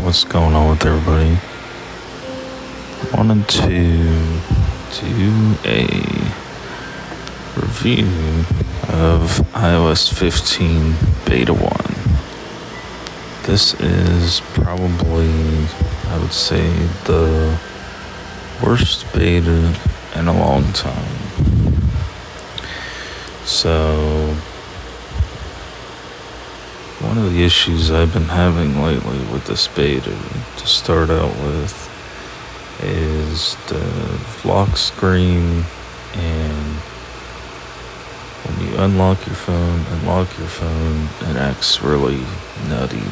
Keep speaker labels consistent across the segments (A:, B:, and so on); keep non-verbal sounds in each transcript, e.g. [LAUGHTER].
A: What's going on with everybody? I wanted to do a review of iOS 15 Beta 1. This is probably, I would say, the worst beta in a long time. So, one of the issues I've been having lately with this beta, to start out with, is the lock screen and when you unlock your phone and lock your phone, it acts really nutty.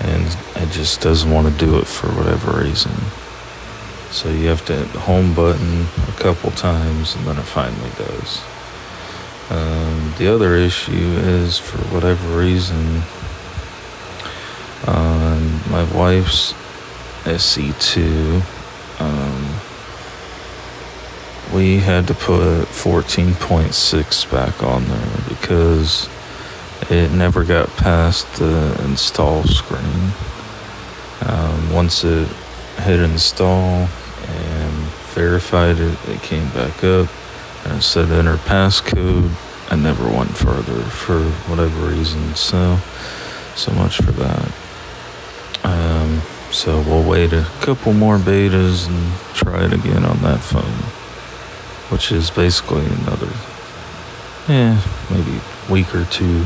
A: And it just doesn't want to do it for whatever reason. So you have to hit the home button a couple times and then it finally does. Um, the other issue is, for whatever reason, on my wife's SE2, um, we had to put 14.6 back on there because it never got past the install screen. Um, once it hit install and verified it, it came back up and said enter passcode. I never went further for whatever reason. So, so much for that. Um, so we'll wait a couple more betas and try it again on that phone, which is basically another, yeah, maybe week or two,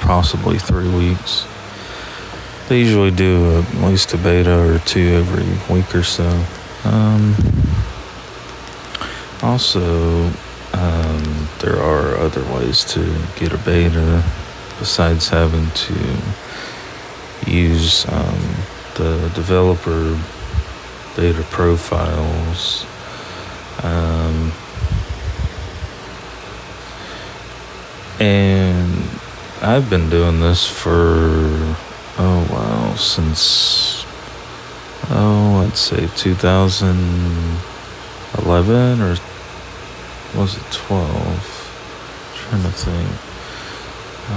A: possibly three weeks. They usually do at least a beta or two every week or so. Um, also, um, there are other ways to get a beta besides having to use um, the developer beta profiles. Um, and I've been doing this for, oh wow, since, oh, let's say 2011 or was it 12? trying to think.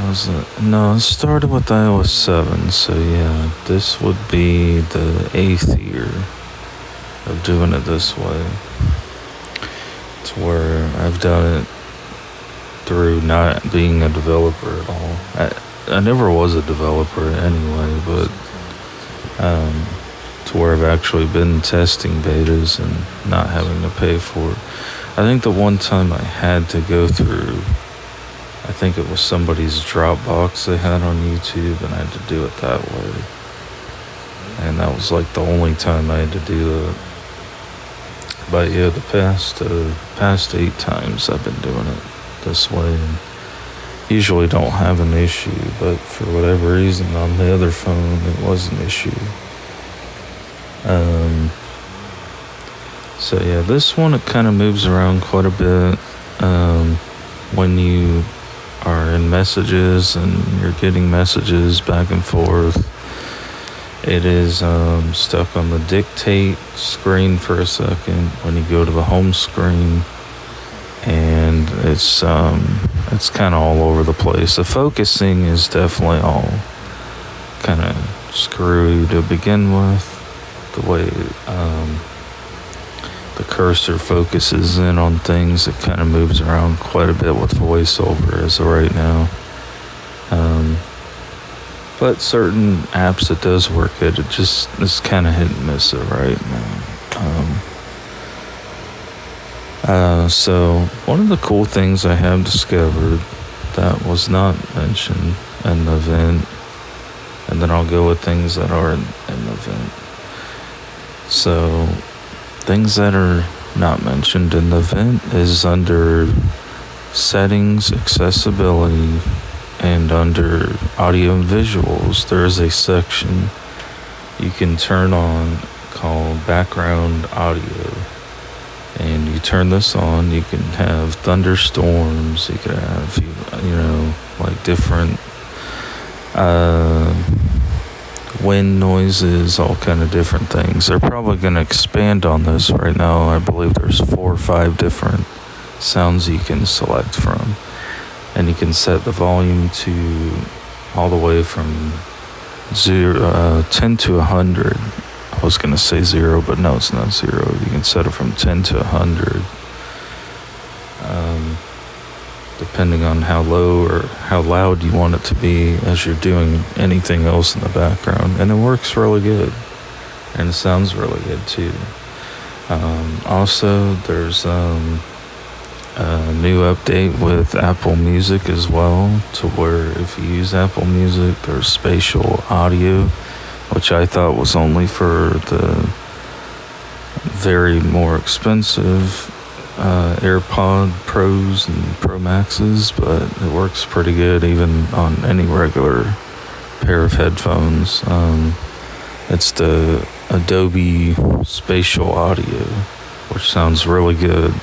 A: Was uh, no, it started with iOS 7, so yeah, this would be the eighth year of doing it this way. It's where I've done it through not being a developer at all. I, I never was a developer anyway, but um, to where I've actually been testing betas and not having to pay for it. I think the one time I had to go through, I think it was somebody's Dropbox they had on YouTube, and I had to do it that way. And that was like the only time I had to do it. But yeah, the past uh, past eight times I've been doing it this way, and usually don't have an issue. But for whatever reason, on the other phone, it was an issue. Um, so yeah, this one it kind of moves around quite a bit um, when you are in messages and you're getting messages back and forth. It is um, stuck on the dictate screen for a second when you go to the home screen, and it's um, it's kind of all over the place. The focusing is definitely all kind of screwy to begin with. The way um, the cursor focuses in on things. It kind of moves around quite a bit with voiceover as of right now. Um, but certain apps it does work at. It just is kind of hit and miss it right now. Um, uh, so one of the cool things I have discovered that was not mentioned in the event, and then I'll go with things that are in the event. So things that are not mentioned in the event is under settings, accessibility, and under audio and visuals, there is a section you can turn on called background audio. And you turn this on, you can have thunderstorms, you can have, you know, like different uh, wind noises, all kind of different things. They're probably going to expand on this right now. I believe there's four or five different sounds you can select from, and you can set the volume to all the way from zero, uh, 10 to 100. I was going to say zero, but no, it's not zero. You can set it from 10 to 100. Um, depending on how low or how loud you want it to be as you're doing anything else in the background. And it works really good. And it sounds really good too. Um, also, there's um, a new update with Apple Music as well, to where if you use Apple Music, there's spatial audio, which I thought was only for the very more expensive uh, AirPod Pros and Pro Maxes, but it works pretty good even on any regular pair of headphones. Um, it's the Dolby Spatial Audio, which sounds really good.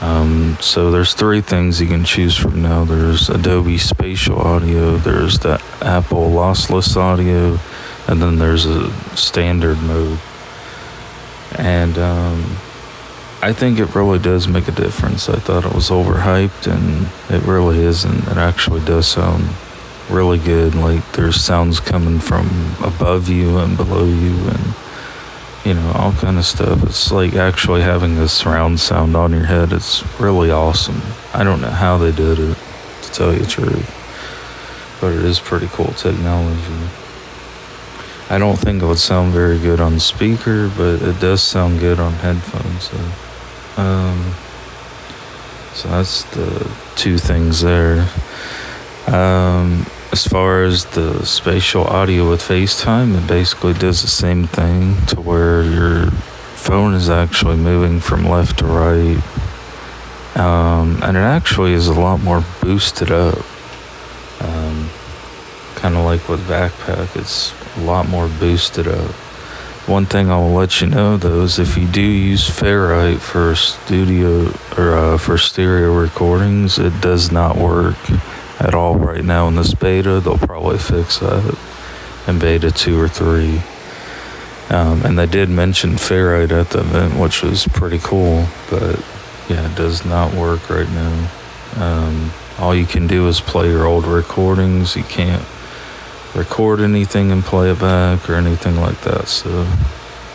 A: Um, so there's three things you can choose from now. There's Dolby Spatial Audio, there's the Apple Lossless Audio, and then there's a standard mode. And um, I think it really does make a difference. I thought it was overhyped, and it really isn't. It actually does sound really good. Like there's sounds coming from above you and below you, and you know, all kind of stuff. It's like actually having a surround sound on your head. It's really awesome. I don't know how they did it, to tell you the truth, but it is pretty cool technology. I don't think it would sound very good on speaker, but it does sound good on headphones. So, um, so that's the two things there. Um, as far as the spatial audio with FaceTime, it basically does the same thing to where your phone is actually moving from left to right. Um, and it actually is a lot more boosted up. Um, kind of like with Backpack, it's a lot more boosted up. One thing I will let you know though is if you do use Ferrite for studio or uh, for stereo recordings, it does not work at all right now in this beta. They'll probably fix that in beta two or three. Um, and they did mention ferrite at the event, which was pretty cool. But yeah, it does not work right now. Um, all you can do is play your old recordings. You can't record anything and play it back or anything like that. So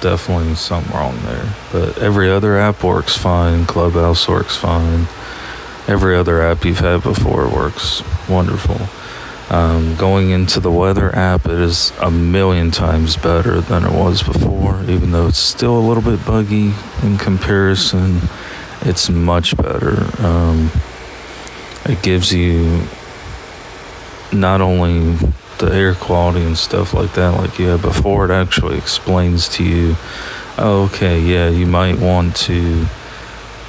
A: definitely something wrong there. But every other app works fine. Clubhouse works fine every other app you've had before works wonderful. Um, going into the weather app, it is a million times better than it was before, even though it's still a little bit buggy in comparison. It's much better. Um, it gives you not only the air quality and stuff like that, like had before, it actually explains to you, oh, okay, yeah, you might want to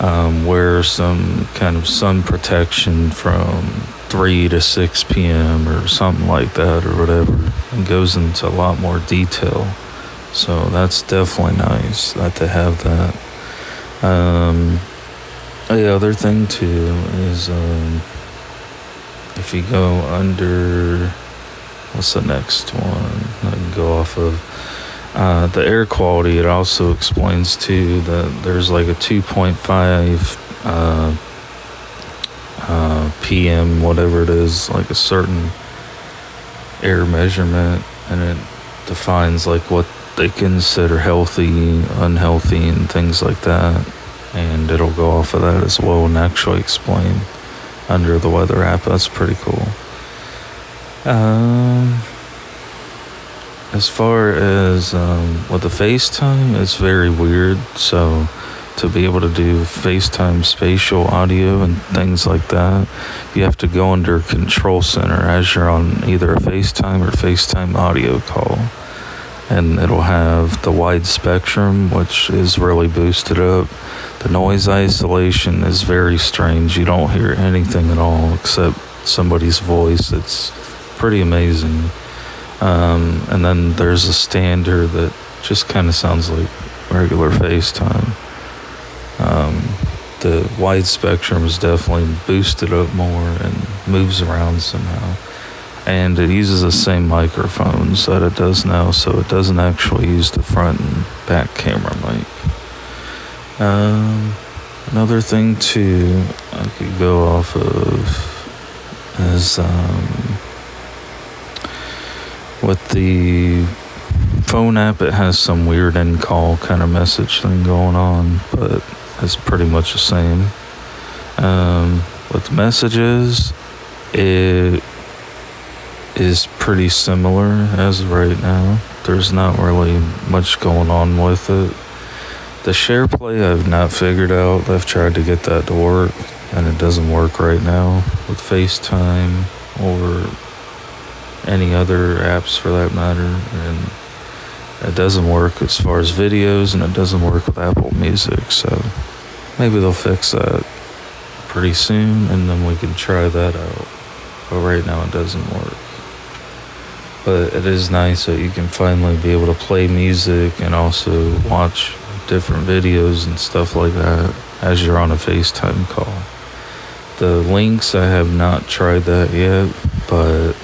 A: um, wear some kind of sun protection from 3 to 6 p.m. or something like that or whatever. It goes into a lot more detail. So that's definitely nice that they have that. Um, the other thing too is um, if you go under, what's the next one? I can go off of uh, the air quality, it also explains too that there's like a 2.5 uh, uh, PM, whatever it is, like a certain air measurement, and it defines like what they consider healthy, unhealthy, and things like that. And it'll go off of that as well and actually explain under the weather app. That's pretty cool. Um, as far as um, with the FaceTime, it's very weird. So to be able to do FaceTime spatial audio and things like that, you have to go under Control Center as you're on either a FaceTime or FaceTime audio call. And it'll have the wide spectrum, which is really boosted up. The noise isolation is very strange. You don't hear anything at all except somebody's voice. It's pretty amazing. Um, and then there's a standard that just kind of sounds like regular FaceTime. Um, the wide spectrum is definitely boosted up more and moves around somehow. And it uses the same microphones that it does now, so it doesn't actually use the front and back camera mic. Um, another thing too, I could go off of is um, with the phone app, it has some weird end call kind of message thing going on, but it's pretty much the same. Um, with messages, it is pretty similar as right now. There's not really much going on with it. The share play I've not figured out. I've tried to get that to work and it doesn't work right now with FaceTime or any other apps for that matter. And it doesn't work as far as videos and it doesn't work with Apple Music. So maybe they'll fix that pretty soon and then we can try that out. But right now it doesn't work. But it is nice that you can finally be able to play music and also watch different videos and stuff like that as you're on a FaceTime call. The links, I have not tried that yet, but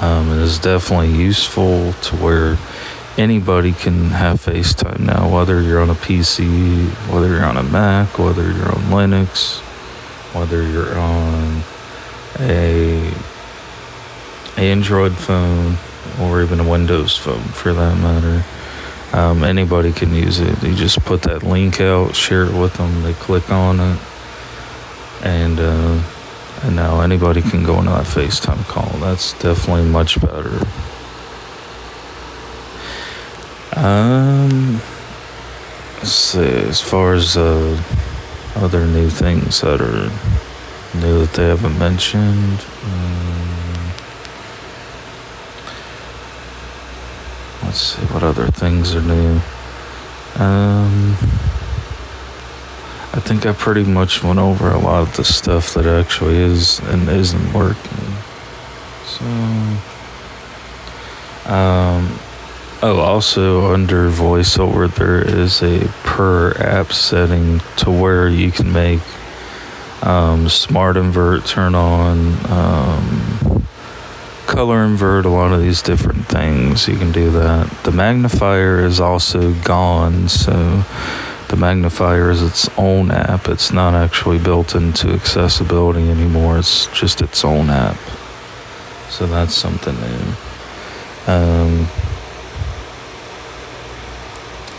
A: um, it is definitely useful to where anybody can have FaceTime now, whether you're on a PC, whether you're on a Mac, whether you're on Linux, whether you're on a Android phone or even a Windows phone for that matter. Um, anybody can use it. You just put that link out, share it with them. They click on it, and uh, and now anybody can go into that FaceTime call. That's definitely much better. Um, let's see. As far as uh, other new things that are new that they haven't mentioned. Um, let's see what other things are new. Um, I think I pretty much went over a lot of the stuff that actually is and isn't working. So, um, oh, also under voiceover, there is a per app setting to where you can make um, smart invert turn on, um, color invert, a lot of these different things. You can do that. The magnifier is also gone, so the magnifier is its own app. It's not actually built into accessibility anymore, it's just its own app. So that's something new. Um,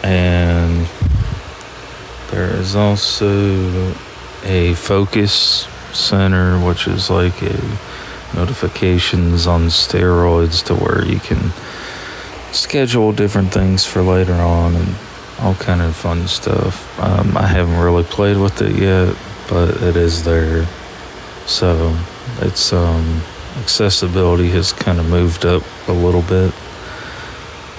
A: and there is also a focus center, which is like a notifications on steroids to where you can schedule different things for later on and all kind of fun stuff. Um, I haven't really played with it yet, but it is there. So it's um, accessibility has kind of moved up a little bit.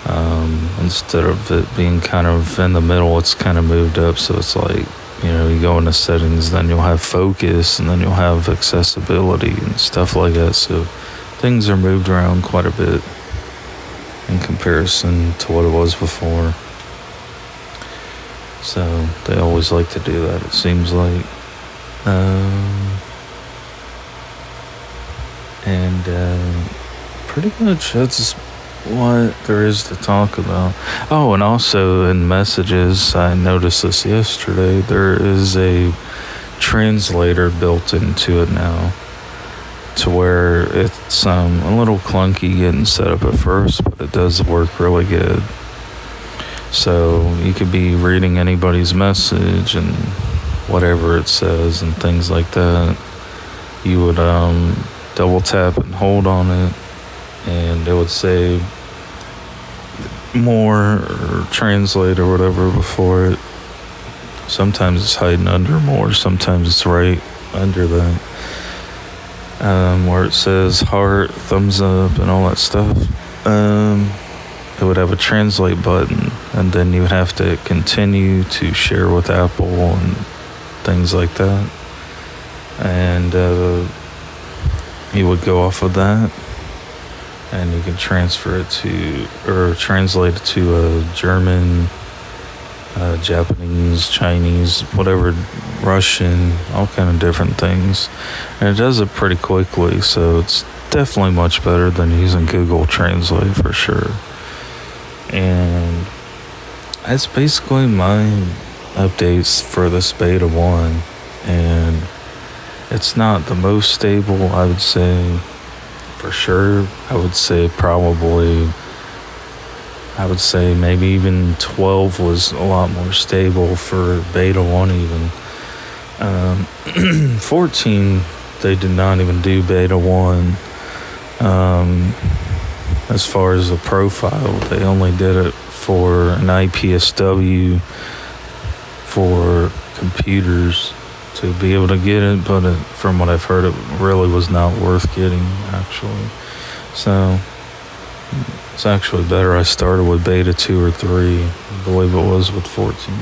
A: Um, instead of it being kind of in the middle, it's kind of moved up. So it's like you know, you go into settings, then you'll have focus, and then you'll have accessibility and stuff like that. So things are moved around quite a bit in comparison to what it was before. So they always like to do that, it seems like. Um, and uh, pretty much that's what there is to talk about. Oh, and also in messages, I noticed this yesterday. There is a translator built into it now, to where it's um, a little clunky getting set up at first, but it does work really good. So you could be reading anybody's message and whatever it says and things like that. You would um, double tap and hold on it and it would say more or translate or whatever before it. Sometimes it's hiding under more, sometimes it's right under that. Um, where it says heart, thumbs up, and all that stuff. Um, it would have a translate button, and then you would have to continue to share with Apple and things like that. And uh, you would go off of that and you can transfer it to or translate it to a German, uh, Japanese, Chinese, whatever, Russian, all kind of different things, and it does it pretty quickly. So it's definitely much better than using Google Translate for sure. And that's basically my updates for this beta one, and it's not the most stable, I would say for sure. I would say probably, I would say maybe even 12 was a lot more stable for beta 1 even. Um, [CLEARS THROAT] 14, they did not even do beta 1. Um, as far as the profile, they only did it for an IPSW for computers to be able to get it, but it, from what I've heard, it really was not worth getting actually. So it's actually better I started with beta 2 or 3, I believe it was with 14.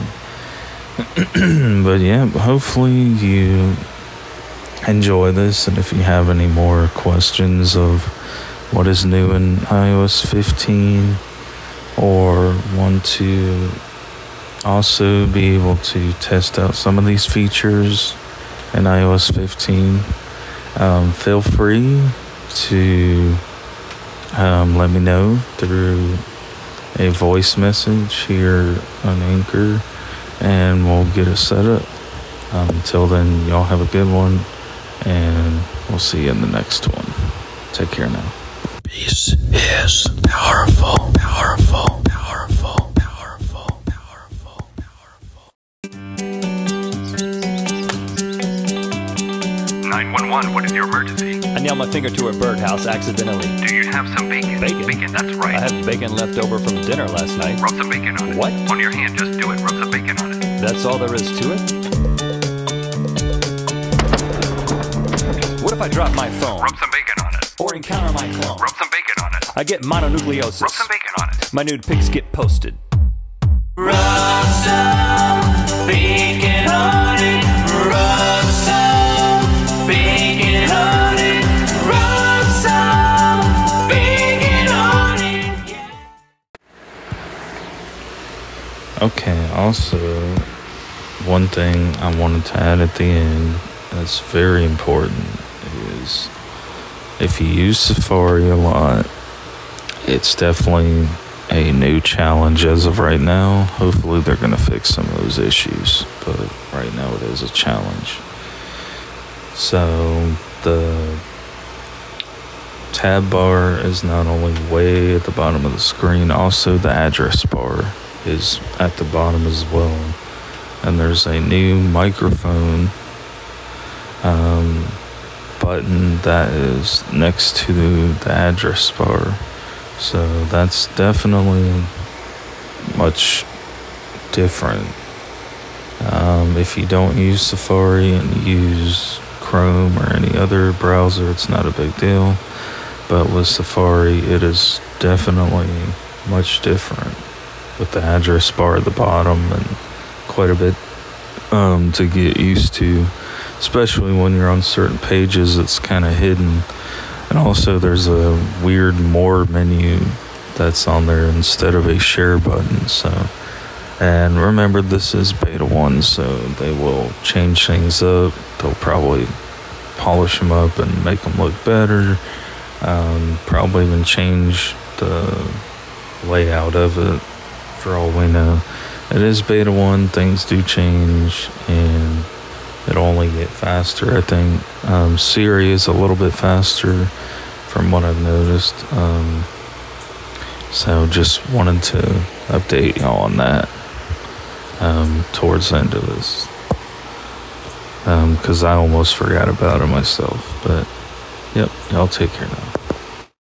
A: [CLEARS THROAT] but yeah, hopefully you enjoy this, and if you have any more questions of what is new in iOS 15 or want to also be able to test out some of these features in iOS 15, um, feel free to um, let me know through a voice message here on Anchor and we'll get it set up. Um, until then, y'all have a good one and we'll see you in the next one. Take care now.
B: Peace is powerful, powerful, powerful, powerful, powerful, powerful.
C: 911, what is your emergency?
D: I nailed my finger to a birdhouse accidentally.
C: Do you have some bacon?
D: Bacon?
C: Bacon, that's right.
D: I had bacon left over from dinner last night.
C: Rub some bacon on it.
D: What?
C: On your hand, just do it. Rub some bacon on it.
D: That's all there is to it? What if I drop my phone
C: Rub some bacon on it.
D: Or encounter my clone?
C: Rub some bacon on it.
D: I get mononucleosis.
C: Rub some bacon on it.
D: My nude pics get posted.
A: Okay, also, one thing I wanted to add at the end that's very important is if you use Safari a lot, it's definitely a new challenge as of right now. Hopefully, they're going to fix some of those issues, but right now it is a challenge. So, the tab bar is not only way at the bottom of the screen, also the address bar is at the bottom as well. And there's a new microphone um, button that is next to the address bar. So that's definitely much different. Um, if you don't use Safari and use Chrome or any other browser, it's not a big deal. But with Safari, it is definitely much different with the address bar at the bottom and quite a bit um, to get used to, especially when you're on certain pages. It's kind of hidden, and also there's a weird more menu that's on there instead of a share button. So, and remember, this is beta one, so they will change things up. They'll probably polish them up and make them look better. Um, probably even change the layout of it for all we know. It is beta 1, things do change, and it'll only get faster. I think um, Siri is a little bit faster from what I've noticed. Um, so just wanted to update y'all on that um, towards the end of this. Because I almost forgot about it myself. But, yep, y'all take care now.